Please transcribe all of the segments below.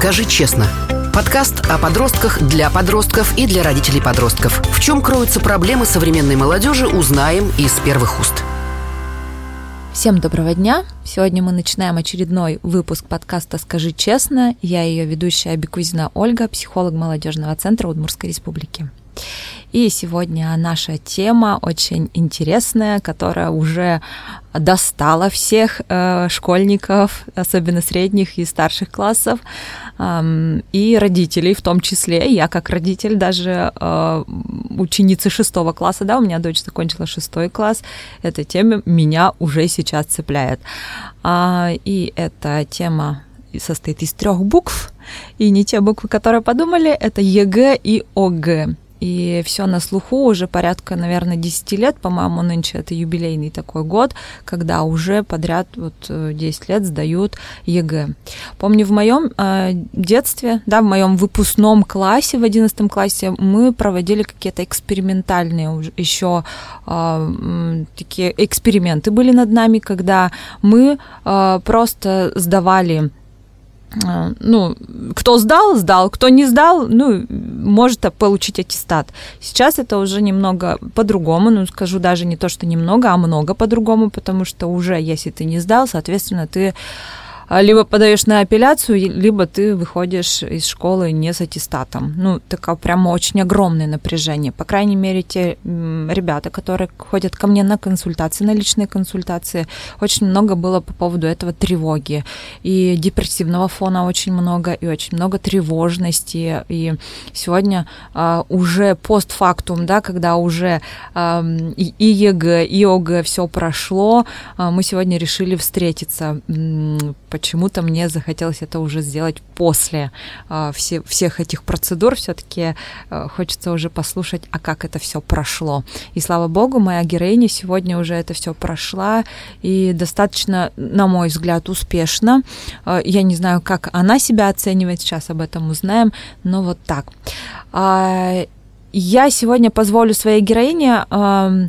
«Скажи честно». Подкаст о подростках для подростков и для родителей подростков. В чем кроются проблемы современной молодежи, узнаем из первых уст. Всем доброго дня! Сегодня мы начинаем очередной выпуск подкаста «Скажи честно». Я ее ведущая Бекузина Ольга, психолог молодежного центра Удмурской республики. И сегодня наша тема очень интересная, которая уже достала всех э, школьников, особенно средних и старших классов, э, и родителей в том числе. Я как родитель даже э, ученицы шестого класса, да, у меня дочь закончила шестой класс, эта тема меня уже сейчас цепляет. А, и эта тема состоит из трех букв, и не те буквы, которые подумали, это ЕГЭ и ОГЭ и все на слуху уже порядка, наверное, 10 лет, по-моему, нынче это юбилейный такой год, когда уже подряд вот 10 э, лет сдают ЕГЭ. Помню, в моем э, детстве, да, в моем выпускном классе, в 11 классе, мы проводили какие-то экспериментальные еще э, такие эксперименты были над нами, когда мы э, просто сдавали ну, кто сдал, сдал, кто не сдал, ну, может получить аттестат. Сейчас это уже немного по-другому, ну, скажу даже не то, что немного, а много по-другому, потому что уже, если ты не сдал, соответственно, ты а, либо подаешь на апелляцию, либо ты выходишь из школы не с аттестатом. Ну, такое прямо очень огромное напряжение. По крайней мере, те ребята, которые ходят ко мне на консультации, на личные консультации, очень много было по поводу этого тревоги. И депрессивного фона очень много, и очень много тревожности. И сегодня а, уже постфактум, да, когда уже а, и, и ЕГЭ, и ОГЭ все прошло, а, мы сегодня решили встретиться почему-то мне захотелось это уже сделать после э, все, всех этих процедур. Все-таки э, хочется уже послушать, а как это все прошло. И слава богу, моя героиня сегодня уже это все прошла и достаточно, на мой взгляд, успешно. Э, я не знаю, как она себя оценивает, сейчас об этом узнаем, но вот так. Э, я сегодня позволю своей героине э,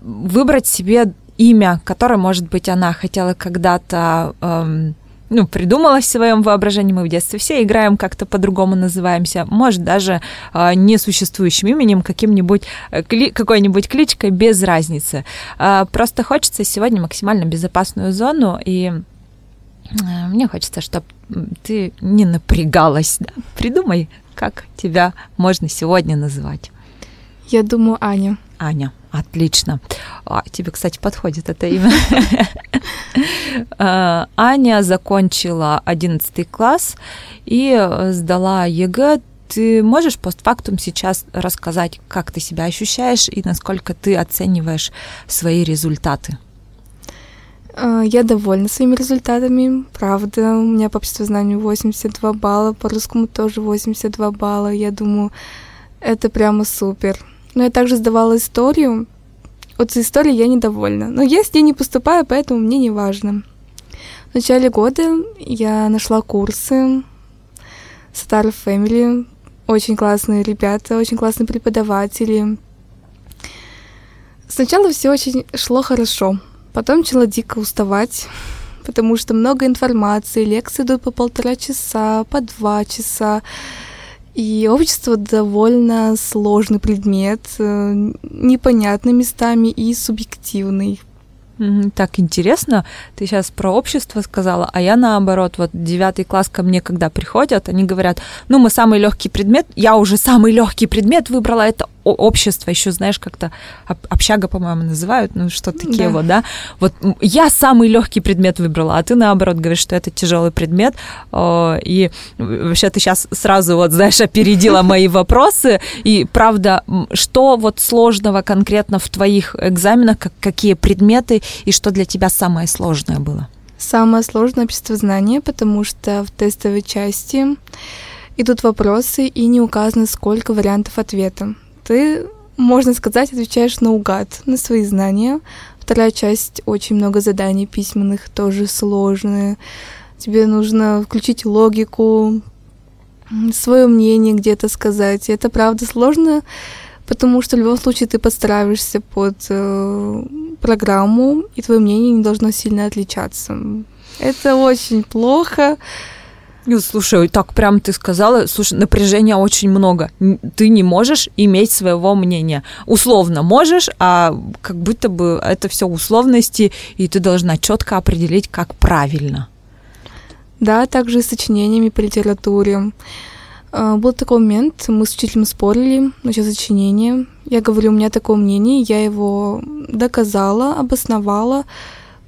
выбрать себе имя, которое, может быть, она хотела когда-то эм, ну, придумала в своем воображении, мы в детстве все играем как-то по-другому называемся, может, даже э, несуществующим именем, каким-нибудь, э, кли, какой-нибудь кличкой, без разницы. Э, просто хочется сегодня максимально безопасную зону, и э, мне хочется, чтобы ты не напрягалась, да? придумай, как тебя можно сегодня называть. Я думаю, Аня. Аня. Отлично. А, тебе, кстати, подходит это имя. А, Аня закончила 11 класс и сдала ЕГЭ. Ты можешь постфактум сейчас рассказать, как ты себя ощущаешь и насколько ты оцениваешь свои результаты? А, я довольна своими результатами, правда. У меня по обществознанию 82 балла, по русскому тоже 82 балла. Я думаю, это прямо супер. Но я также сдавала историю. Вот за историю я недовольна. Но я с ней не поступаю, поэтому мне не важно. В начале года я нашла курсы Star Family. Очень классные ребята, очень классные преподаватели. Сначала все очень шло хорошо. Потом начала дико уставать, потому что много информации, лекции идут по полтора часа, по два часа. И общество довольно сложный предмет, э, непонятный местами и субъективный. Так интересно, ты сейчас про общество сказала, а я наоборот, вот девятый класс ко мне, когда приходят, они говорят, ну мы самый легкий предмет, я уже самый легкий предмет выбрала, это общество, еще знаешь, как-то общага, по-моему, называют, ну что такие да. вот, да. Вот я самый легкий предмет выбрала, а ты наоборот говоришь, что это тяжелый предмет, и вообще ты сейчас сразу вот, знаешь, опередила мои вопросы, и правда, что вот сложного конкретно в твоих экзаменах, какие предметы, и что для тебя самое сложное было? Самое сложное обществознание, потому что в тестовой части идут вопросы и не указано, сколько вариантов ответа ты, можно сказать, отвечаешь наугад на свои знания. Вторая часть очень много заданий письменных, тоже сложные. Тебе нужно включить логику, свое мнение где-то сказать. И это правда сложно, потому что в любом случае ты подстраиваешься под э, программу, и твое мнение не должно сильно отличаться. Это очень плохо. Ну, слушай, так прям ты сказала, слушай, напряжения очень много. Ты не можешь иметь своего мнения. Условно можешь, а как будто бы это все условности, и ты должна четко определить, как правильно. Да, также и сочинениями по литературе. А, был такой момент, мы с учителем спорили насчет сочинения. Я говорю, у меня такое мнение, я его доказала, обосновала,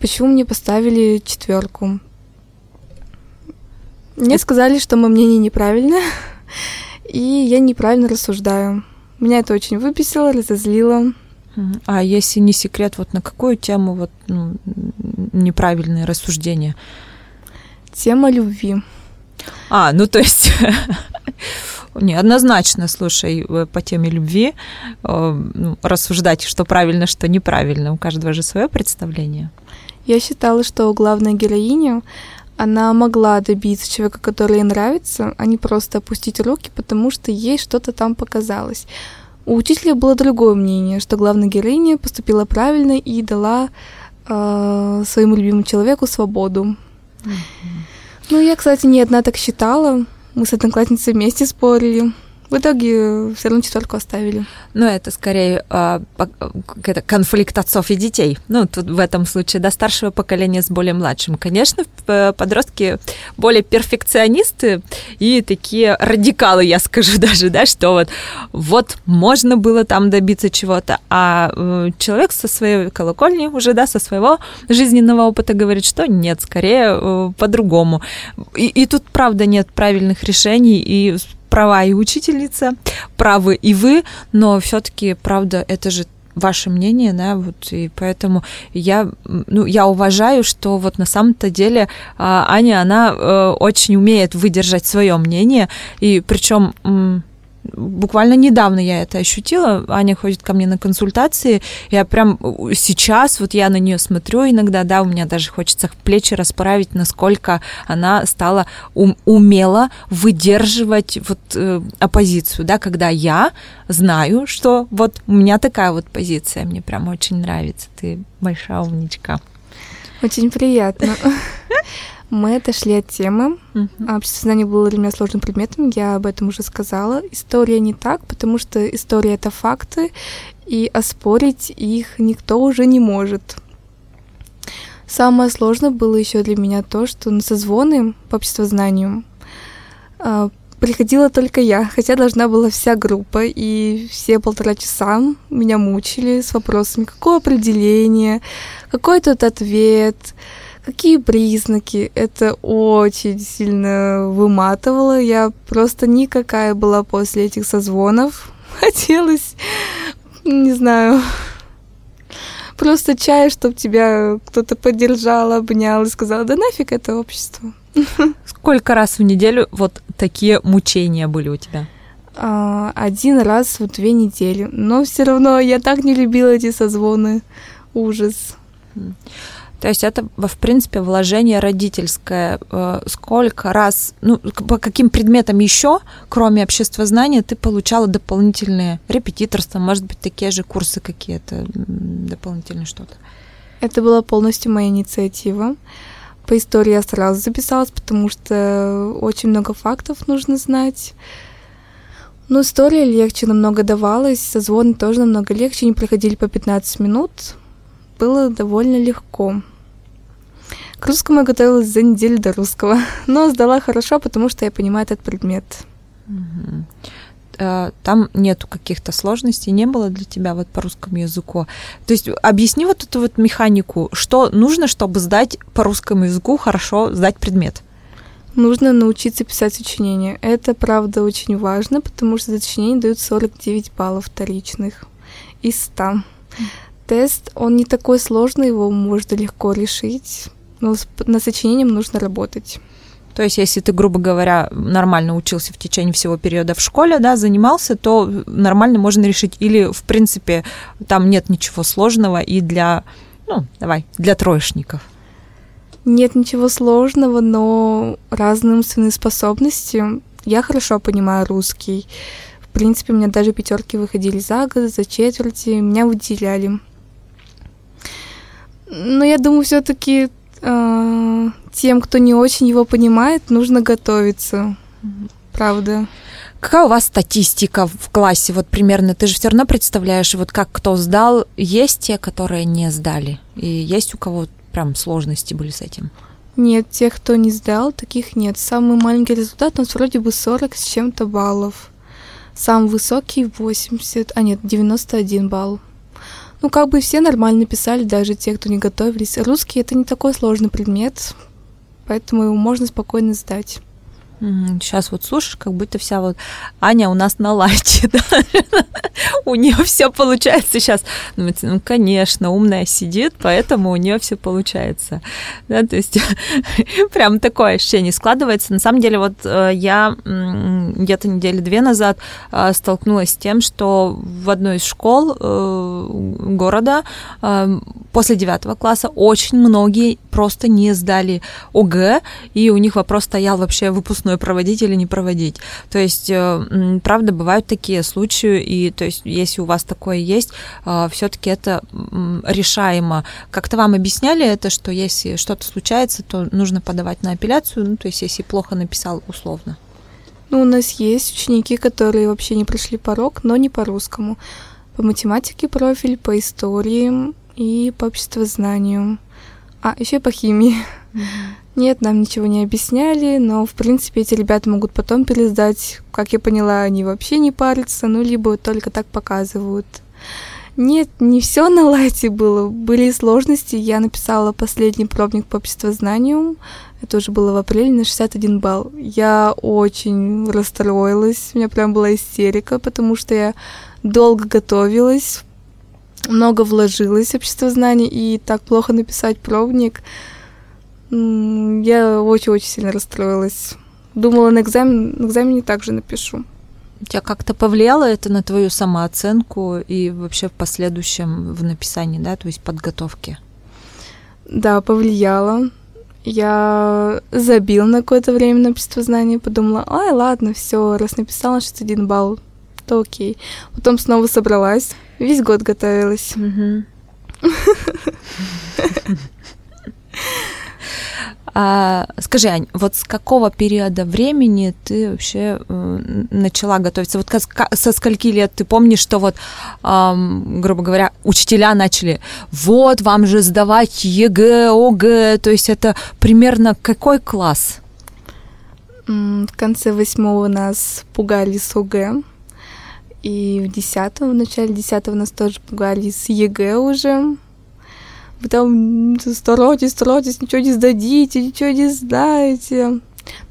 почему мне поставили четверку. Мне сказали, что мое мнение неправильное, и я неправильно рассуждаю. Меня это очень выписало, разозлило. А если не секрет, вот на какую тему вот ну, неправильные рассуждения? Тема любви. А, ну то есть неоднозначно, слушай, э, по теме любви э, ну, рассуждать, что правильно, что неправильно. У каждого же свое представление. Я считала, что главная героиня, она могла добиться человека, который ей нравится, а не просто опустить руки, потому что ей что-то там показалось. У учителя было другое мнение, что главная героиня поступила правильно и дала э, своему любимому человеку свободу. Mm-hmm. Ну, я, кстати, не одна так считала. Мы с одноклассницей вместе спорили. В итоге все равно четверку оставили. Ну, это скорее а, это конфликт отцов и детей. Ну, тут в этом случае, да, старшего поколения с более младшим. Конечно, подростки более перфекционисты и такие радикалы, я скажу даже, да, что вот, вот можно было там добиться чего-то, а э, человек со своей колокольни уже, да, со своего жизненного опыта говорит, что нет, скорее э, по-другому. И, и тут, правда, нет правильных решений, и права и учительница, правы и вы, но все-таки, правда, это же ваше мнение, да, вот, и поэтому я, ну, я уважаю, что вот на самом-то деле а, Аня, она э, очень умеет выдержать свое мнение, и причем буквально недавно я это ощутила. Аня ходит ко мне на консультации. Я прям сейчас, вот я на нее смотрю иногда, да, у меня даже хочется плечи расправить, насколько она стала ум, умело выдерживать вот э, оппозицию, да, когда я знаю, что вот у меня такая вот позиция, мне прям очень нравится. Ты большая умничка. Очень приятно. Мы отошли от темы. Uh-huh. А обществознание было для меня сложным предметом, я об этом уже сказала. История не так, потому что история — это факты, и оспорить их никто уже не может. Самое сложное было еще для меня то, что на созвоны по обществознанию э, приходила только я, хотя должна была вся группа, и все полтора часа меня мучили с вопросами, какое определение, какой тут ответ, Какие признаки? Это очень сильно выматывало. Я просто никакая была после этих созвонов. Хотелось, не знаю, просто чай, чтобы тебя кто-то поддержал, обнял и сказал, да нафиг это общество. Сколько раз в неделю вот такие мучения были у тебя? А, один раз в две недели. Но все равно я так не любила эти созвоны. Ужас. То есть это, в принципе, вложение родительское. Э, сколько раз, ну, по каким предметам еще, кроме обществознания, ты получала дополнительные репетиторства, может быть, такие же курсы какие-то, дополнительные что-то? Это была полностью моя инициатива. По истории я сразу записалась, потому что очень много фактов нужно знать. Ну, история легче намного давалась, созвоны тоже намного легче, они проходили по 15 минут. Было довольно легко. К русскому я готовилась за неделю до русского, но сдала хорошо, потому что я понимаю этот предмет. Э, там нету каких-то сложностей, не было для тебя вот по русскому языку. То есть объясни вот эту вот механику, что нужно, чтобы сдать по русскому языку хорошо сдать предмет? Нужно научиться писать сочинения. Это, правда, очень важно, потому что за сочинение дают 49 баллов вторичных из 100. Тест, он не такой сложный, его можно легко решить но ну, над сочинением нужно работать. То есть, если ты, грубо говоря, нормально учился в течение всего периода в школе, да, занимался, то нормально можно решить. Или, в принципе, там нет ничего сложного и для, ну, давай, для троечников. Нет ничего сложного, но разные умственные способности. Я хорошо понимаю русский. В принципе, у меня даже пятерки выходили за год, за четверти, меня выделяли. Но я думаю, все-таки э, тем, кто не очень его понимает, нужно готовиться. Правда. Какая у вас статистика в классе? Вот примерно ты же все равно представляешь, вот как кто сдал, есть те, которые не сдали, и есть у кого прям сложности были с этим? Нет, тех, кто не сдал, таких нет. Самый маленький результат у нас вроде бы 40 с чем-то баллов. Самый высокий 80, а нет, 91 балл. Ну, как бы все нормально писали, даже те, кто не готовились. Русский — это не такой сложный предмет, поэтому его можно спокойно сдать. Сейчас вот слушаешь, как будто вся вот Аня у нас на лайте, да? у нее все получается сейчас. Ну, конечно, умная сидит, поэтому у нее все получается. Да, то есть прям такое ощущение складывается. На самом деле, вот э, я где-то недели две назад э, столкнулась с тем, что в одной из школ э, города после девятого класса очень многие просто не сдали ОГЭ, и у них вопрос стоял вообще выпускной проводить или не проводить. То есть, правда, бывают такие случаи, и то есть если у вас такое есть, а, все-таки это решаемо. Как-то вам объясняли это, что если что-то случается, то нужно подавать на апелляцию, ну, то есть если плохо написал условно? Ну, у нас есть ученики, которые вообще не прошли порог, но не по-русскому. По математике профиль, по истории и по обществознанию. А, еще и по химии. Mm-hmm. Нет, нам ничего не объясняли, но, в принципе, эти ребята могут потом пересдать. Как я поняла, они вообще не парятся, ну, либо только так показывают. Нет, не все на лайте было. Были сложности. Я написала последний пробник по обществознанию. Это уже было в апреле на 61 балл. Я очень расстроилась. У меня прям была истерика, потому что я долго готовилась, много вложилась в обществознание, и так плохо написать пробник — я очень-очень сильно расстроилась. Думала, на, экзамен, на экзамене также напишу. У тебя как-то повлияло это на твою самооценку и вообще в последующем в написании, да, то есть подготовке? Да, повлияло. Я забил на какое-то время на обществознание, подумала, ай, ладно, все, раз написала 61 балл, то окей. Потом снова собралась, весь год готовилась. А, скажи, Ань, вот с какого периода времени ты вообще э, начала готовиться? Вот со скольки лет ты помнишь, что вот, эм, грубо говоря, учителя начали, вот вам же сдавать ЕГЭ, ОГЭ, то есть это примерно какой класс? В конце восьмого нас пугали с ОГЭ, и в десятом, в начале десятого нас тоже пугали с ЕГЭ уже вы там старайтесь, старайтесь, ничего не сдадите, ничего не знаете.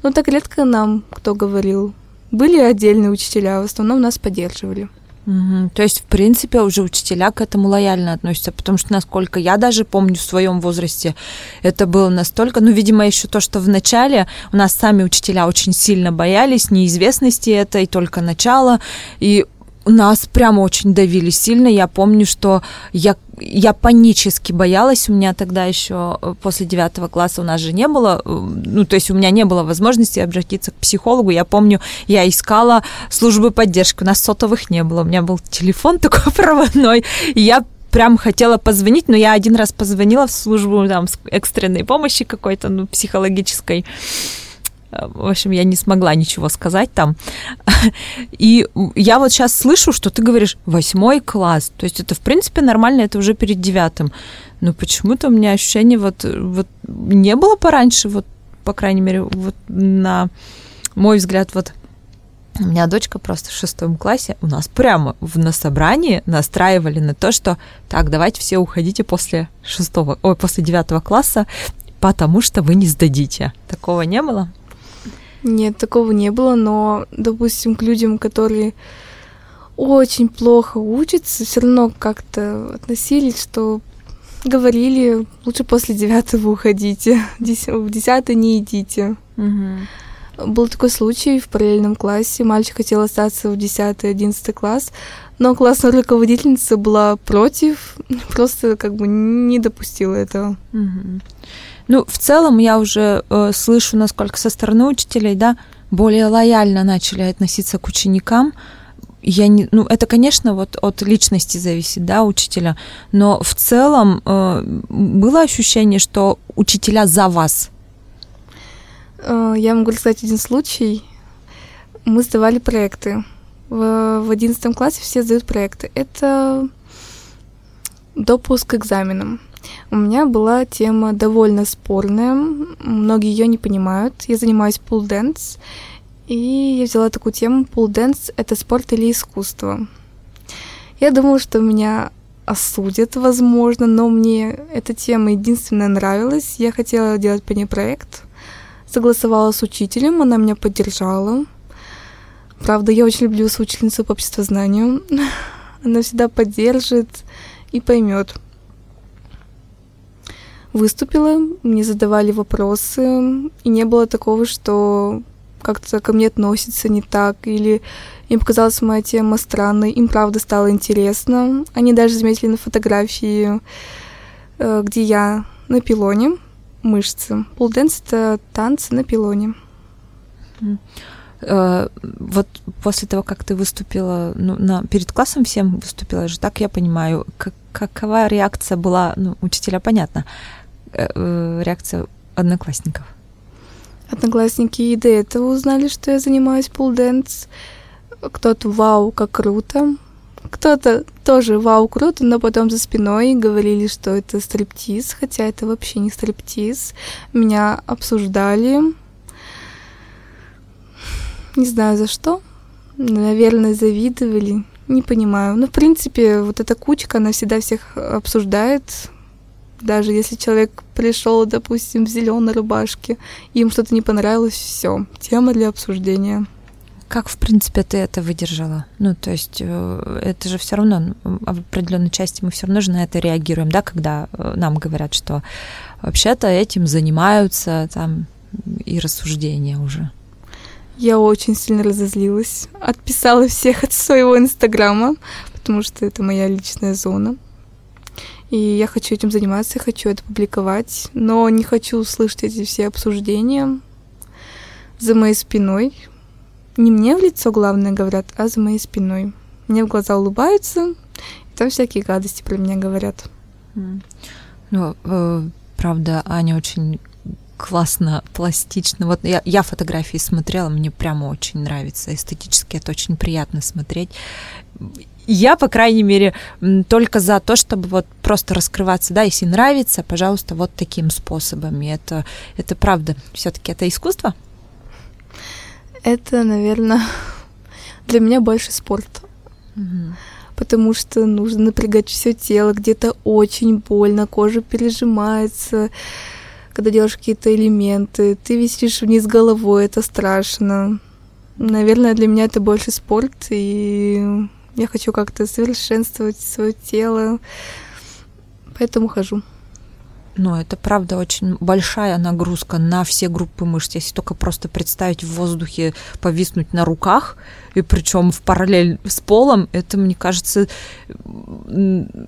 Но так редко нам кто говорил. Были отдельные учителя, в основном нас поддерживали. Угу. То есть, в принципе, уже учителя к этому лояльно относятся, потому что, насколько я даже помню в своем возрасте, это было настолько, ну, видимо, еще то, что в начале у нас сами учителя очень сильно боялись неизвестности этой, только начало, и нас прямо очень давили сильно. Я помню, что я, я панически боялась. У меня тогда еще э, после девятого класса у нас же не было, э, ну, то есть у меня не было возможности обратиться к психологу. Я помню, я искала службы поддержки. У нас сотовых не было. У меня был телефон такой проводной. И я прям хотела позвонить, но я один раз позвонила в службу там экстренной помощи какой-то, ну, психологической в общем, я не смогла ничего сказать там. И я вот сейчас слышу, что ты говоришь восьмой класс. То есть это, в принципе, нормально, это уже перед девятым. Но почему-то у меня ощущение вот, вот не было пораньше, вот, по крайней мере, вот на мой взгляд, вот у меня дочка просто в шестом классе, у нас прямо в на собрании настраивали на то, что так, давайте все уходите после шестого, ой, после девятого класса, потому что вы не сдадите. Такого не было? Нет, такого не было, но, допустим, к людям, которые очень плохо учатся, все равно как-то относились, что говорили, лучше после девятого уходите, в десятый не идите. Угу. Был такой случай в параллельном классе. Мальчик хотел остаться в 10-11 класс, но классная руководительница была против, просто как бы не допустила этого. Ну, в целом я уже э, слышу, насколько со стороны учителей, да, более лояльно начали относиться к ученикам. я не, ну, это, конечно, вот от личности зависит, да, учителя, но в целом э, было ощущение, что учителя за вас. Э, я могу рассказать один случай. Мы сдавали проекты. В одиннадцатом классе все сдают проекты. Это допуск к экзаменам. У меня была тема довольно спорная, многие ее не понимают. Я занимаюсь pole dance, и я взяла такую тему pole dance — это спорт или искусство. Я думала, что меня осудят, возможно, но мне эта тема единственная нравилась. Я хотела делать по ней проект. Согласовала с учителем, она меня поддержала. Правда, я очень люблю свою учительницу по обществознанию. Она всегда поддержит и поймет. Выступила, мне задавали вопросы, и не было такого, что как-то ко мне относятся не так, или им показалась моя тема странной, им правда стало интересно. Они даже заметили на фотографии, э, где я на пилоне, мышцы. Полденс — это танцы на пилоне. Э, вот после того, как ты выступила, ну, на, перед классом всем выступила же, так я понимаю, как, какова реакция была, ну, учителя, понятно, э, реакция одноклассников? Одноклассники и до этого узнали, что я занимаюсь пулденс. Кто-то «Вау, как круто!» Кто-то тоже «Вау, круто!», но потом за спиной говорили, что это стриптиз, хотя это вообще не стриптиз. Меня обсуждали. Не знаю за что. Наверное, завидовали. Не понимаю. Но, в принципе, вот эта кучка, она всегда всех обсуждает, даже если человек пришел, допустим, в зеленой рубашке, им что-то не понравилось, все, тема для обсуждения. Как, в принципе, ты это выдержала? Ну, то есть э, это же все равно, в определенной части мы все равно же на это реагируем, да, когда э, нам говорят, что вообще-то этим занимаются там и рассуждения уже. Я очень сильно разозлилась, отписала всех от своего инстаграма, потому что это моя личная зона. И я хочу этим заниматься, я хочу это публиковать, но не хочу слышать эти все обсуждения за моей спиной. Не мне в лицо, главное, говорят, а за моей спиной. Мне в глаза улыбаются, и там всякие гадости про меня говорят. Ну, э, правда, Аня очень классно, пластично. Вот я, я фотографии смотрела, мне прямо очень нравится. Эстетически это очень приятно смотреть я, по крайней мере, только за то, чтобы вот просто раскрываться, да, если нравится, пожалуйста, вот таким способами. Это, это правда, все-таки это искусство? Это, наверное, для меня больше спорт. Угу. Потому что нужно напрягать все тело, где-то очень больно, кожа пережимается, когда делаешь какие-то элементы, ты висишь вниз головой, это страшно. Наверное, для меня это больше спорт, и я хочу как-то совершенствовать свое тело, поэтому хожу. Ну, это правда очень большая нагрузка на все группы мышц. Если только просто представить в воздухе повиснуть на руках, и причем в параллель с полом, это, мне кажется,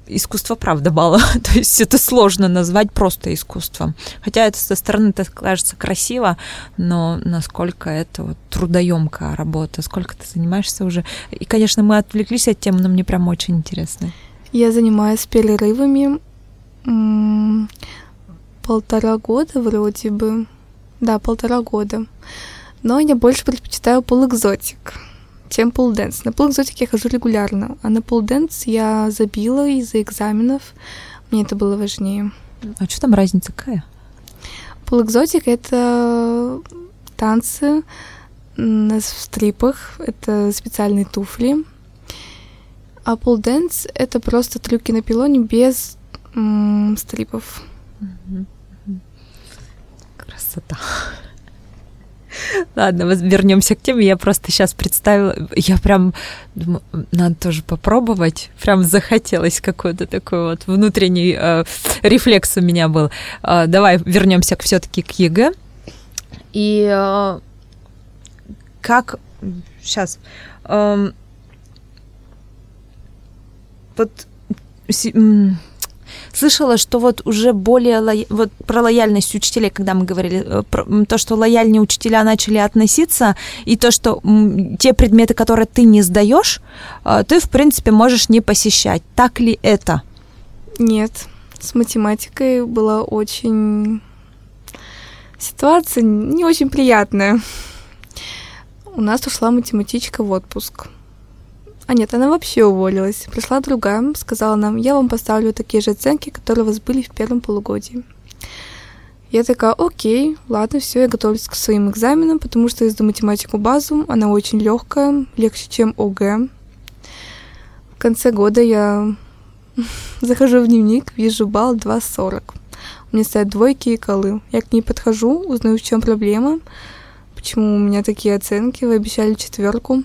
искусство правда мало. То есть это сложно назвать просто искусством. Хотя это со стороны так кажется красиво, но насколько это вот трудоемкая работа, сколько ты занимаешься уже. И, конечно, мы отвлеклись от темы, но мне прям очень интересно. Я занимаюсь перерывами полтора года вроде бы. Да, полтора года. Но я больше предпочитаю полэкзотик, чем полденс. На полэкзотик я хожу регулярно, а на полденс я забила из-за экзаменов. Мне это было важнее. А что там разница какая? Полэкзотик — это танцы на стрипах, это специальные туфли. А полденс — это просто трюки на пилоне без стрипов. Красота. Ладно, вернемся к теме. Я просто сейчас представила, я прям думаю, надо тоже попробовать. Прям захотелось какой-то такой вот внутренний э, рефлекс у меня был. Э, давай вернемся все-таки к ЕГЭ. И э, как сейчас э, вот Слышала, что вот уже более ло... вот про лояльность учителей, когда мы говорили, э, про то, что лояльнее учителя начали относиться, и то, что те предметы, которые ты не сдаешь, э, ты, в принципе, можешь не посещать. Так ли это? Нет, с математикой была очень ситуация не очень приятная. У нас ушла математичка в отпуск. А нет, она вообще уволилась. Пришла другая, сказала нам, я вам поставлю такие же оценки, которые у вас были в первом полугодии. Я такая, окей, ладно, все, я готовлюсь к своим экзаменам, потому что я сдаю математику базу, она очень легкая, легче, чем ОГЭ. В конце года я захожу в дневник, вижу балл 2,40. У меня стоят двойки и колы. Я к ней подхожу, узнаю, в чем проблема, почему у меня такие оценки, вы обещали четверку.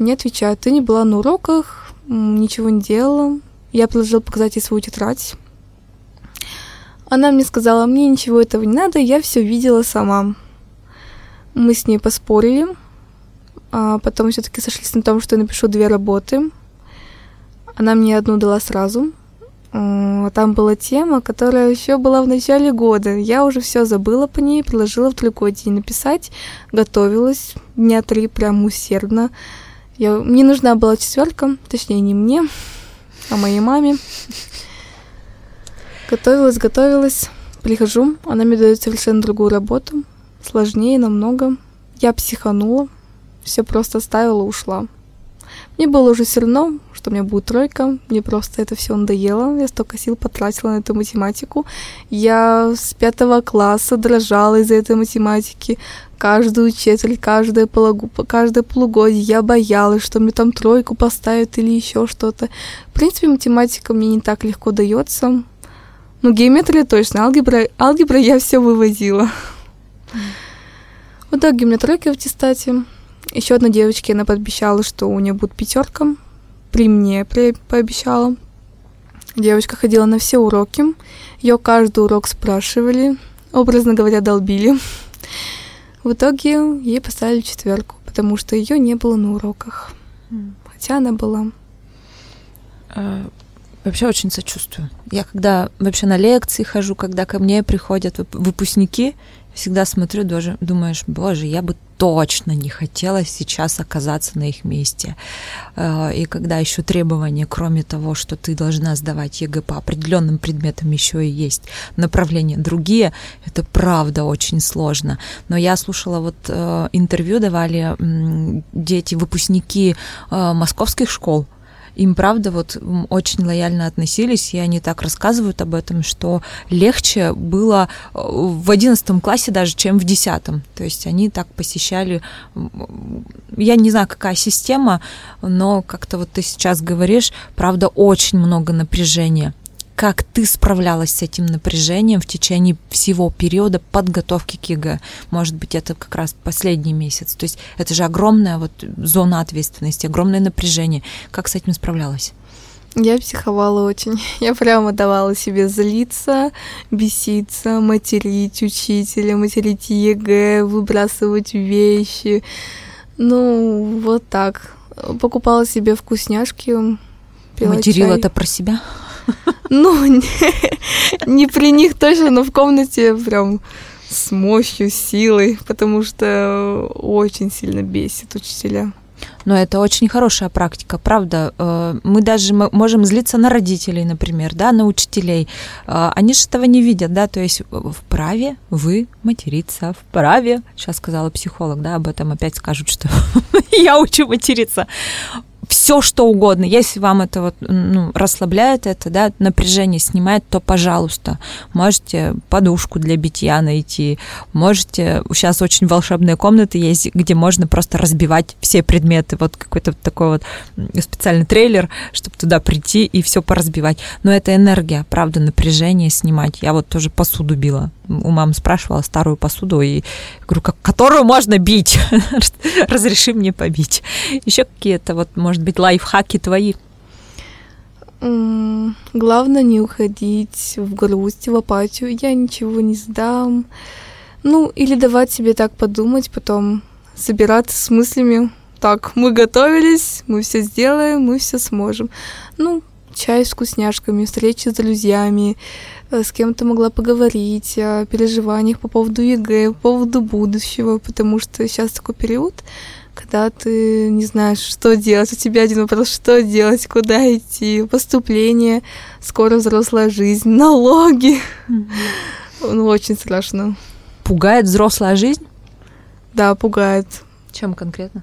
Мне отвечают, ты не была на уроках, ничего не делала. Я предложила показать ей свою тетрадь. Она мне сказала, мне ничего этого не надо, я все видела сама. Мы с ней поспорили, а потом все-таки сошлись на том, что я напишу две работы. Она мне одну дала сразу. Там была тема, которая еще была в начале года. Я уже все забыла по ней, предложила в другой день написать, готовилась дня три прям усердно. Я, мне нужна была четверка, точнее не мне, а моей маме. Готовилась, готовилась, прихожу, она мне дает совершенно другую работу, сложнее намного. Я психанула, все просто оставила, ушла. Мне было уже все равно, что у меня будет тройка. Мне просто это все надоело. Я столько сил потратила на эту математику. Я с пятого класса дрожала из-за этой математики. Каждую четверть, каждое, полугу, каждое полугодие я боялась, что мне там тройку поставят или еще что-то. В принципе, математика мне не так легко дается. Ну, геометрия точно, алгебра, алгебра я все вывозила. В итоге у меня тройка в аттестате. Еще одна девочке она пообещала, что у нее будет пятерка. При мне при, пообещала. Девочка ходила на все уроки. Ее каждый урок спрашивали, образно говоря, долбили. В итоге ей поставили четверку, потому что ее не было на уроках. Хотя она была. Вообще очень сочувствую. Я когда вообще на лекции хожу, когда ко мне приходят выпускники, всегда смотрю, даже думаешь, боже, я бы точно не хотела сейчас оказаться на их месте. Э, и когда еще требования, кроме того, что ты должна сдавать ЕГЭ по определенным предметам, еще и есть направления другие, это правда очень сложно. Но я слушала вот э, интервью давали дети, выпускники э, московских школ, им, правда, вот очень лояльно относились, и они так рассказывают об этом, что легче было э, в одиннадцатом классе даже, чем в десятом. То есть они так посещали, я не знаю, какая система, но как-то вот ты сейчас говоришь, правда, очень много напряжения как ты справлялась с этим напряжением в течение всего периода подготовки к ЕГЭ? Может быть, это как раз последний месяц. То есть это же огромная вот зона ответственности, огромное напряжение. Как с этим справлялась? Я психовала очень. Я прямо давала себе злиться, беситься, материть учителя, материть ЕГЭ, выбрасывать вещи. Ну, вот так. Покупала себе вкусняшки. Материла это про себя? Ну, не, при них точно, но в комнате прям с мощью, силой, потому что очень сильно бесит учителя. Но это очень хорошая практика, правда. Э, мы даже можем злиться на родителей, например, да, на учителей. Э, они же этого не видят, да, то есть вправе вы материться, вправе, сейчас сказала психолог, да, об этом опять скажут, что я учу материться все что угодно. Если вам это вот, ну, расслабляет это, да, напряжение снимает, то, пожалуйста, можете подушку для битья найти, можете, сейчас очень волшебные комнаты есть, где можно просто разбивать все предметы, вот какой-то такой вот специальный трейлер, чтобы туда прийти и все поразбивать. Но это энергия, правда, напряжение снимать. Я вот тоже посуду била у мамы спрашивала старую посуду и говорю, которую можно бить, разреши мне побить. Еще какие-то вот, может быть, лайфхаки твои? Главное не уходить в грусть, в апатию. Я ничего не сдам. Ну, или давать себе так подумать, потом собираться с мыслями. Так, мы готовились, мы все сделаем, мы все сможем. Ну, чай с вкусняшками, встречи с друзьями, э, с кем-то могла поговорить о переживаниях по поводу ЕГЭ, по поводу будущего, потому что сейчас такой период, когда ты не знаешь, что делать. У тебя один вопрос, что делать, куда идти, поступление, скоро взрослая жизнь, налоги. Mm-hmm. Ну, очень страшно. Пугает взрослая жизнь? Да, пугает. Чем конкретно?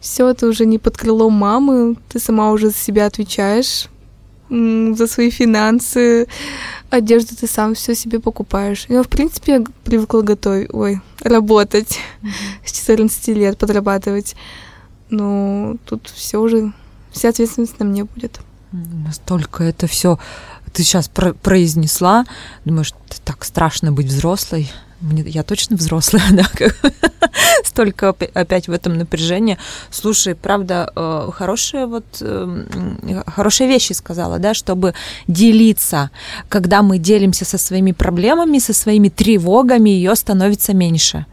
Все, ты уже не под крылом мамы, ты сама уже за себя отвечаешь, за свои финансы, одежду ты сам все себе покупаешь. Я, в принципе, я привыкла готовить, ой, работать mm-hmm. с 14 лет, подрабатывать. Но тут все уже, вся ответственность на мне будет. Настолько это все ты сейчас про- произнесла, думаешь, так страшно быть взрослой. Я точно взрослая, да, столько опять в этом напряжении. Слушай, правда, э, хорошие вот эм, хорошие вещи сказала, да, чтобы делиться. Когда мы делимся со своими проблемами, со своими тревогами, ее становится меньше.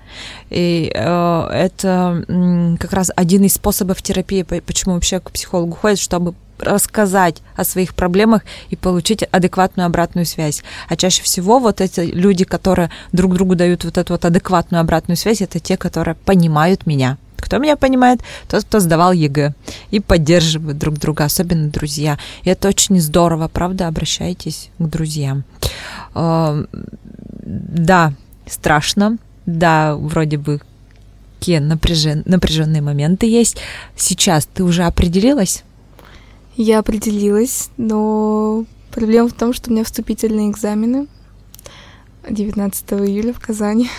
И э, это как раз один из способов терапии, почему вообще к психологу ходят, чтобы рассказать о своих проблемах и получить адекватную обратную связь. А чаще всего вот эти люди, которые друг другу дают вот эту вот адекватную обратную связь, это те, которые понимают меня. Кто меня понимает? Тот, кто сдавал ЕГЭ и поддерживает друг друга, особенно друзья. И это очень здорово, правда? Обращайтесь к друзьям. Эм, да, страшно. Да, вроде бы какие напряжен, напряженные моменты есть. Сейчас ты уже определилась? Я определилась, но проблема в том, что у меня вступительные экзамены 19 июля в Казани.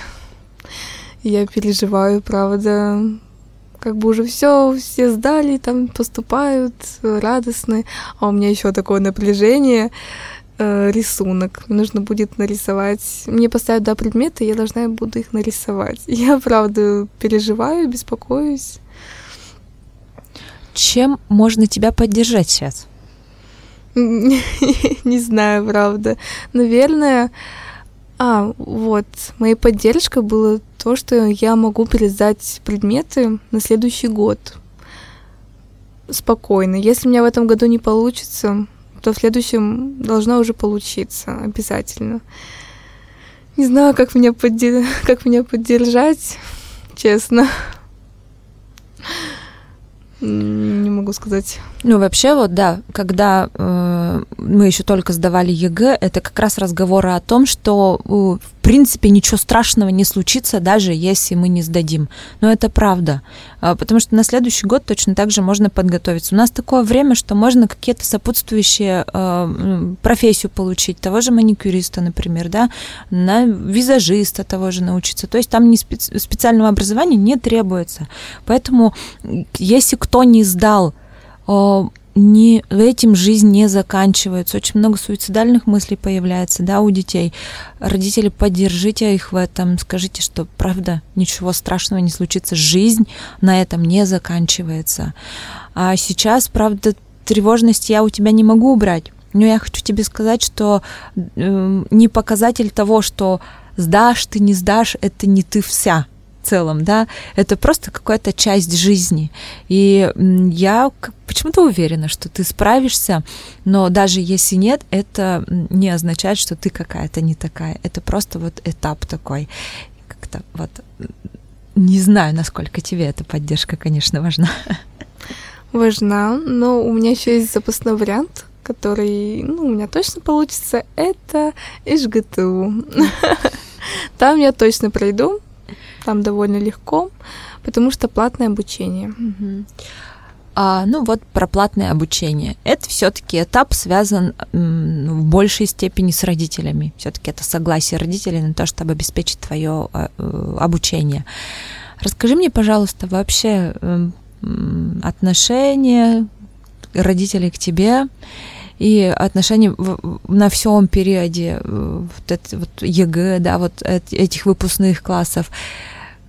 Я переживаю, правда, как бы уже все, все сдали, там поступают, радостны, а у меня еще такое напряжение, э, рисунок. Нужно будет нарисовать. Мне поставят два предмета, и я должна буду их нарисовать. Я, правда, переживаю, беспокоюсь. Чем можно тебя поддержать сейчас? Не знаю, правда. Наверное, а, вот, моей поддержкой было то, что я могу пересдать предметы на следующий год спокойно. Если у меня в этом году не получится, то в следующем должно уже получиться обязательно. Не знаю, как меня, поддер... как меня поддержать, честно не могу сказать. Ну, вообще, вот да, когда э, мы еще только сдавали ЕГЭ, это как раз разговоры о том, что, э, в принципе, ничего страшного не случится, даже если мы не сдадим. Но это правда. Э, потому что на следующий год точно так же можно подготовиться. У нас такое время, что можно какие-то сопутствующие э, профессию получить, того же маникюриста, например, да, на визажиста того же научиться. То есть там не специ- специального образования не требуется. Поэтому, если кто не сдал не, этим жизнь не заканчивается. Очень много суицидальных мыслей появляется, да, у детей. Родители, поддержите их в этом, скажите, что правда, ничего страшного не случится, жизнь на этом не заканчивается. А сейчас, правда, тревожность я у тебя не могу убрать. Но я хочу тебе сказать, что э, не показатель того, что сдашь ты, не сдашь, это не ты вся целом, да, это просто какая-то часть жизни. И я почему-то уверена, что ты справишься, но даже если нет, это не означает, что ты какая-то не такая. Это просто вот этап такой. Как-то вот не знаю, насколько тебе эта поддержка, конечно, важна. Важна, но у меня еще есть запасной вариант, который, ну, у меня точно получится, это ИЖГТУ. Там я точно пройду, там довольно легко, потому что платное обучение. А, ну вот про платное обучение. Это все-таки этап связан в большей степени с родителями. Все-таки это согласие родителей на то, чтобы обеспечить твое а, э, обучение. Расскажи мне, пожалуйста, вообще эм, отношения родителей к тебе и отношения на всем периоде э, вот, это, вот ЕГЭ, да, вот этих выпускных классов.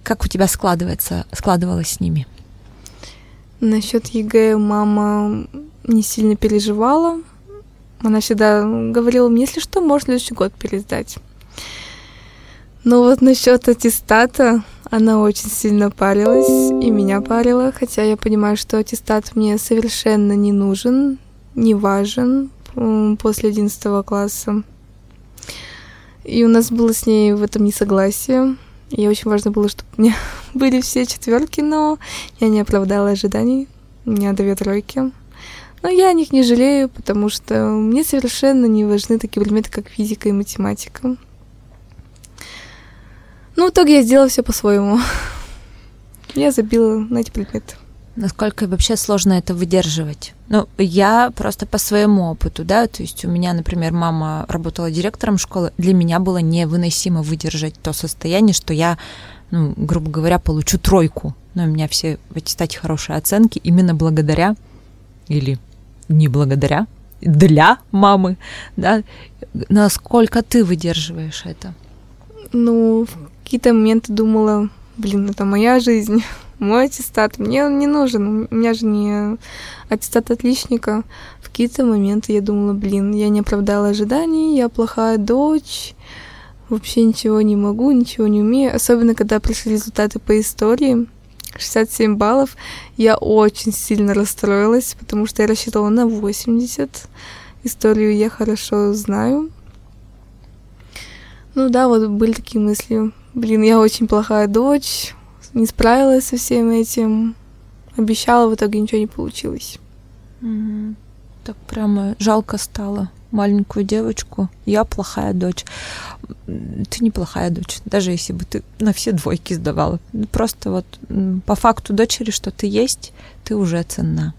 Как у тебя складывается, складывалось с ними? Насчет ЕГЭ мама не сильно переживала. Она всегда говорила мне, если что, можно следующий год пересдать. Но вот насчет аттестата она очень сильно парилась и меня парила, хотя я понимаю, что аттестат мне совершенно не нужен. не важен после 11 класса. И у нас было с ней в этом несогласие. И очень важно было, чтобы у меня были все четверки, но я не оправдала ожиданий. У меня две тройки. Но я о них не жалею, потому что мне совершенно не важны такие предметы, как физика и математика. Ну, в итоге я сделала все по-своему. Я забила на эти предметы. Насколько вообще сложно это выдерживать? Ну, я просто по своему опыту, да, то есть у меня, например, мама работала директором школы, для меня было невыносимо выдержать то состояние, что я, ну, грубо говоря, получу тройку. Но у меня все в аттестате хорошие оценки именно благодаря или не благодаря, для мамы, да. Насколько ты выдерживаешь это? Ну, в какие-то моменты думала, блин, это моя жизнь мой аттестат, мне он не нужен, у меня же не аттестат отличника. В какие-то моменты я думала, блин, я не оправдала ожиданий, я плохая дочь, вообще ничего не могу, ничего не умею. Особенно, когда пришли результаты по истории, 67 баллов, я очень сильно расстроилась, потому что я рассчитывала на 80. Историю я хорошо знаю. Ну да, вот были такие мысли. Блин, я очень плохая дочь, не справилась со всем этим. Обещала, в итоге ничего не получилось. Угу. Так прямо жалко стало маленькую девочку. Я плохая дочь. Ты не плохая дочь, даже если бы ты на все двойки сдавала. Просто вот по факту дочери, что ты есть, ты уже ценна.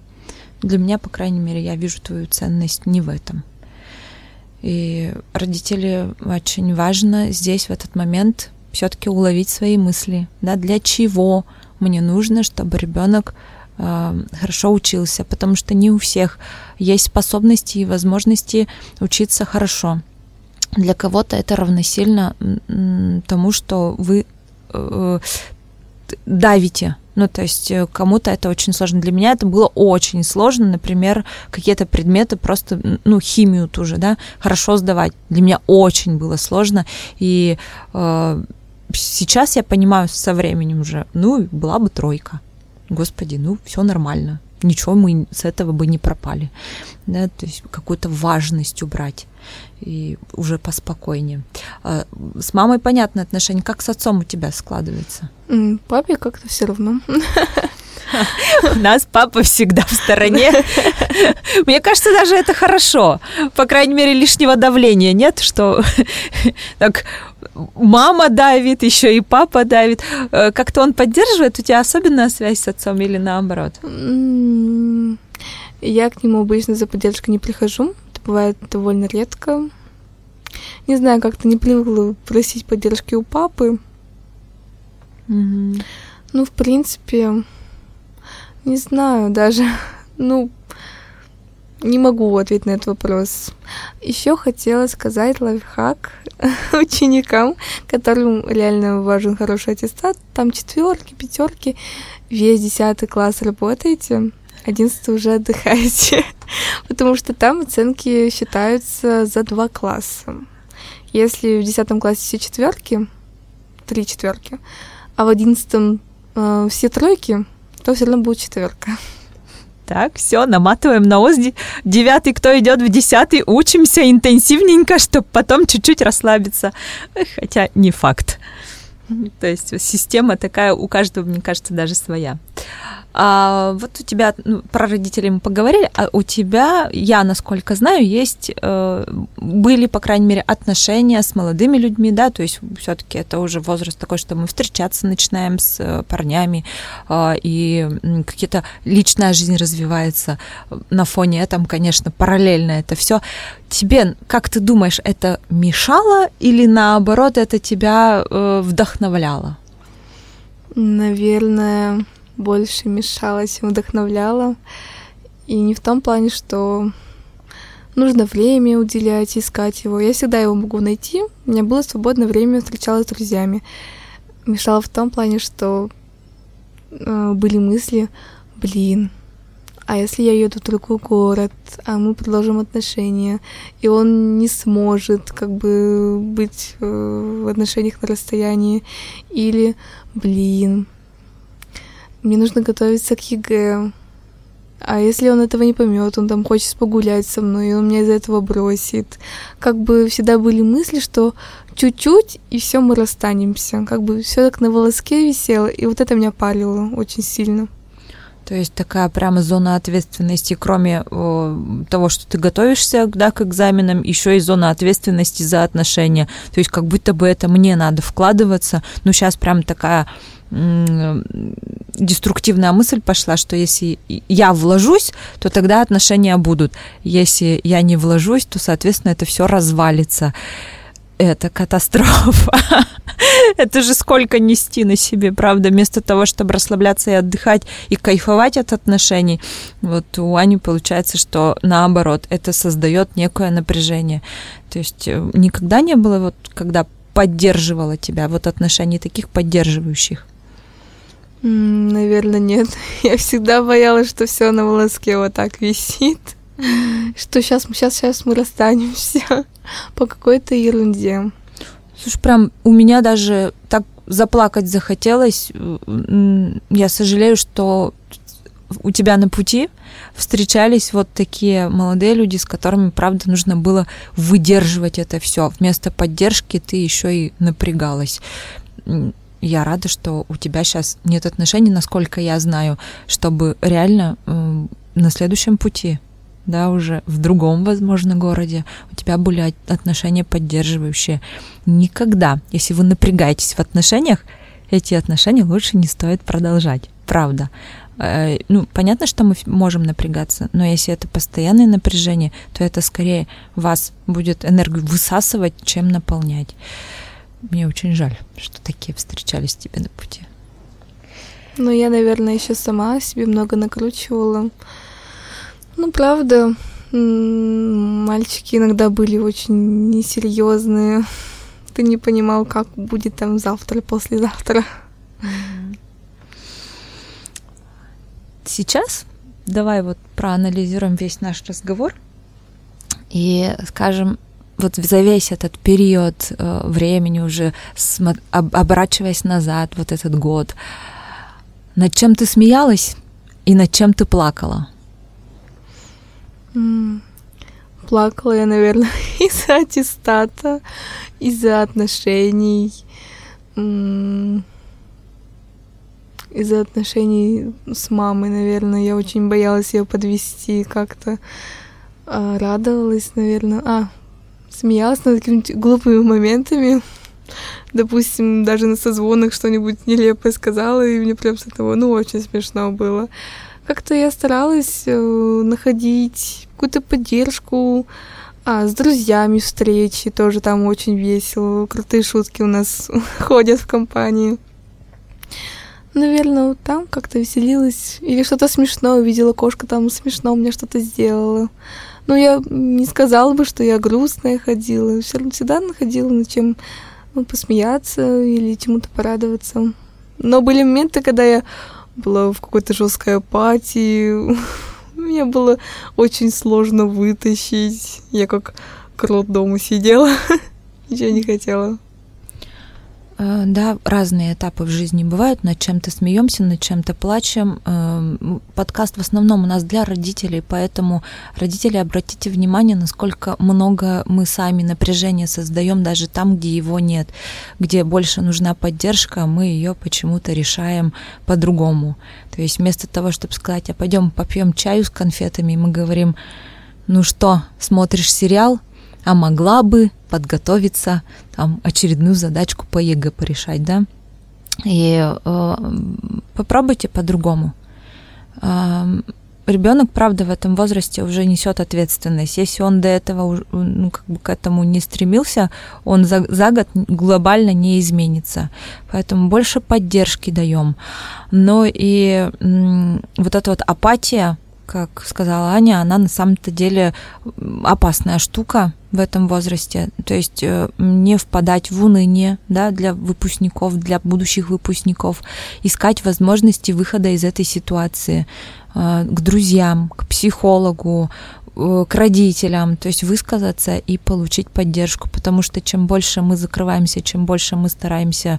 Для меня, по крайней мере, я вижу твою ценность не в этом. И родители очень важно здесь, в этот момент, все-таки уловить свои мысли, да, для чего мне нужно, чтобы ребенок хорошо учился, потому что не у всех есть способности и возможности учиться хорошо. Для кого-то это равносильно тому, что вы э, давите. Ну, то есть э, кому-то это очень сложно. Для меня это было очень сложно, например, какие-то предметы просто, ну, химию тоже, да, хорошо сдавать. Для меня очень было сложно. И э, сейчас я понимаю со временем уже, ну, была бы тройка. Господи, ну, все нормально. Ничего мы с этого бы не пропали. Да, то есть какую-то важность убрать и уже поспокойнее. А с мамой понятное отношение. Как с отцом у тебя складывается? Папе как-то все равно. У нас папа всегда в стороне. Мне кажется, даже это хорошо. По крайней мере, лишнего давления нет, что так мама давит, еще и папа давит. Э, как-то он поддерживает у тебя особенная связь с отцом или наоборот? Я к нему обычно за поддержкой не прихожу. Это бывает довольно редко. Не знаю, как-то не привыкла просить поддержки у папы. Mm-hmm. Ну, в принципе, не знаю даже. Ну, не могу ответить на этот вопрос. Еще хотела сказать лайфхак ученикам, которым реально важен хороший аттестат. Там четверки, пятерки, весь десятый класс работаете, одиннадцатый уже отдыхаете, потому что там оценки считаются за два класса. Если в десятом классе все четверки, три четверки, а в одиннадцатом э, все тройки, то все равно будет четверка. Так, все, наматываем на ОС. Девятый, кто идет в десятый, учимся интенсивненько, чтобы потом чуть-чуть расслабиться. Хотя не факт. То есть система такая у каждого, мне кажется, даже своя. А вот у тебя ну, про родителей мы поговорили, а у тебя, я насколько знаю, есть э, были, по крайней мере, отношения с молодыми людьми, да, то есть все-таки это уже возраст такой, что мы встречаться начинаем с э, парнями, э, и какие-то личная жизнь развивается на фоне этого, конечно, параллельно это все. Тебе, как ты думаешь, это мешало или наоборот это тебя э, вдохновляло? Наверное, больше мешала, чем вдохновляла. И не в том плане, что нужно время уделять, искать его. Я всегда его могу найти. У меня было свободное время, встречалась с друзьями. Мешало в том плане, что э, были мысли, блин, а если я еду в другой город, а мы продолжим отношения, и он не сможет как бы быть э, в отношениях на расстоянии, или, блин, мне нужно готовиться к ЕГЭ. А если он этого не поймет, он там хочет погулять со мной, и он меня из-за этого бросит. Как бы всегда были мысли, что чуть-чуть, и все мы расстанемся. Как бы все так на волоске висело, и вот это меня парило очень сильно. То есть такая прямо зона ответственности, кроме о, того, что ты готовишься да, к экзаменам, еще и зона ответственности за отношения. То есть как будто бы это мне надо вкладываться. Ну, сейчас прям такая деструктивная мысль пошла, что если я вложусь, то тогда отношения будут. Если я не вложусь, то, соответственно, это все развалится это катастрофа. это же сколько нести на себе, правда, вместо того, чтобы расслабляться и отдыхать и кайфовать от отношений. Вот у Ани получается, что наоборот, это создает некое напряжение. То есть э, никогда не было вот, когда поддерживала тебя, вот отношений таких поддерживающих? Наверное, нет. Я всегда боялась, что все на волоске вот так висит что сейчас, сейчас, сейчас мы расстанемся по какой-то ерунде. Слушай, прям у меня даже так заплакать захотелось. Я сожалею, что у тебя на пути встречались вот такие молодые люди, с которыми, правда, нужно было выдерживать это все. Вместо поддержки ты еще и напрягалась. Я рада, что у тебя сейчас нет отношений, насколько я знаю, чтобы реально на следующем пути да, уже в другом, возможно, городе, у тебя были отношения поддерживающие. Никогда, если вы напрягаетесь в отношениях, эти отношения лучше не стоит продолжать, правда. Э, ну, понятно, что мы можем напрягаться, но если это постоянное напряжение, то это скорее вас будет энергию высасывать, чем наполнять. Мне очень жаль, что такие встречались тебе на пути. Ну, я, наверное, еще сама себе много накручивала. Ну, правда, мальчики иногда были очень несерьезные. Ты не понимал, как будет там завтра, послезавтра. Сейчас давай вот проанализируем весь наш разговор и скажем, вот за весь этот период э, времени уже оборачиваясь назад, вот этот год, над чем ты смеялась и над чем ты плакала? Плакала я, наверное, из-за аттестата, из-за отношений, из-за отношений с мамой, наверное. Я очень боялась ее подвести как-то. А, радовалась, наверное. А, смеялась над какими-то глупыми моментами. Допустим, даже на созвонах что-нибудь нелепое сказала, и мне прям с этого, ну, очень смешно было как-то я старалась э, находить какую-то поддержку, а, с друзьями встречи, тоже там очень весело, крутые шутки у нас ходят в компании. Наверное, вот там как-то веселилась. Или что-то смешное увидела, кошка там смешно мне что-то сделала. Но я не сказала бы, что я грустная ходила. Все равно всегда находила над чем ну, посмеяться или чему-то порадоваться. Но были моменты, когда я была в какой-то жесткой апатии. Мне было очень сложно вытащить. Я как крот дома сидела, ничего не хотела. Э, да, разные этапы в жизни бывают, над чем-то смеемся, над чем-то плачем. Эм, подкаст в основном у нас для родителей, поэтому родители, обратите внимание, насколько много мы сами напряжения создаем даже там, где его нет, где больше нужна поддержка, мы ее почему-то решаем по-другому. То есть вместо того, чтобы сказать, а пойдем попьем чаю с конфетами, мы говорим, ну что, смотришь сериал, а могла бы подготовиться, там, очередную задачку по ЕГЭ порешать, да, и э, попробуйте по-другому. Э, ребенок, правда, в этом возрасте уже несет ответственность. Если он до этого ну, как бы к этому не стремился, он за, за год глобально не изменится. Поэтому больше поддержки даем. Но и м, вот эта вот апатия, как сказала Аня, она на самом-то деле опасная штука в этом возрасте. То есть э, не впадать в уныние да, для выпускников, для будущих выпускников, искать возможности выхода из этой ситуации э, к друзьям, к психологу, э, к родителям, то есть высказаться и получить поддержку, потому что чем больше мы закрываемся, чем больше мы стараемся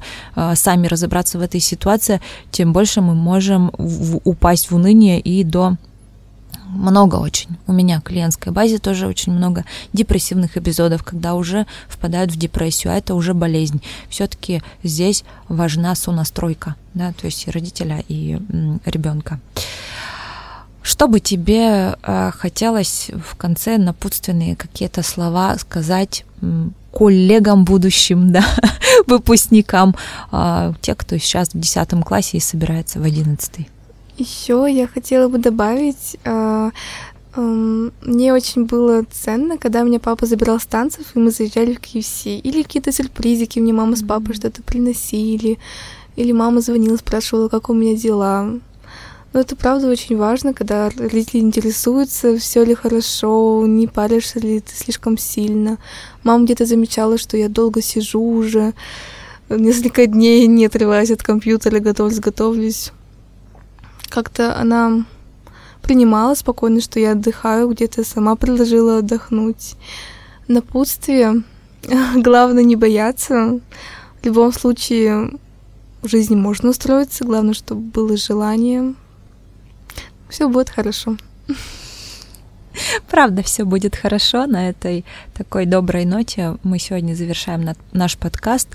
сами разобраться в этой ситуации, тем больше мы можем упасть в уныние и до много очень. У меня в клиентской базе тоже очень много депрессивных эпизодов, когда уже впадают в депрессию, а это уже болезнь. Все-таки здесь важна сонастройка, да, то есть и родителя, и ребенка. Что бы тебе э, хотелось в конце напутственные какие-то слова сказать коллегам будущим, да, выпускникам, э, те, кто сейчас в 10 классе и собирается в 11? Еще я хотела бы добавить, э, э, мне очень было ценно, когда меня папа забирал с танцев, и мы заезжали в KFC, или какие-то сюрпризики мне мама с папой что-то приносили, или мама звонила, спрашивала, как у меня дела. Но это правда очень важно, когда родители интересуются, все ли хорошо, не паришься ли ты слишком сильно. Мама где-то замечала, что я долго сижу уже, несколько дней не отрываясь от компьютера, готовлюсь, готовлюсь. Как-то она принимала спокойно, что я отдыхаю, где-то сама предложила отдохнуть. Напутствие. Главное не бояться. В любом случае в жизни можно устроиться, главное, чтобы было желание, все будет хорошо. Правда, все будет хорошо. На этой такой доброй ноте мы сегодня завершаем наш подкаст.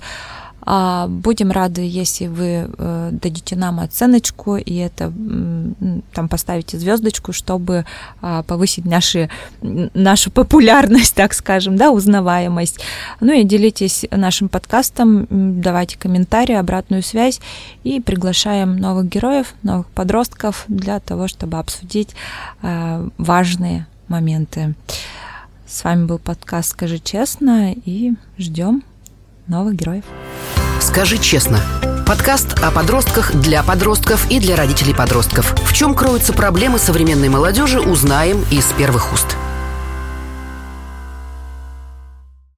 А, будем рады, если вы э, дадите нам оценочку и это там поставите звездочку, чтобы а, повысить наши, нашу популярность, так скажем, да, узнаваемость. Ну и делитесь нашим подкастом, давайте комментарии, обратную связь и приглашаем новых героев, новых подростков для того, чтобы обсудить а, важные моменты. С вами был подкаст «Скажи честно» и ждем новых героев. Скажи честно. Подкаст о подростках для подростков и для родителей подростков. В чем кроются проблемы современной молодежи, узнаем из первых уст.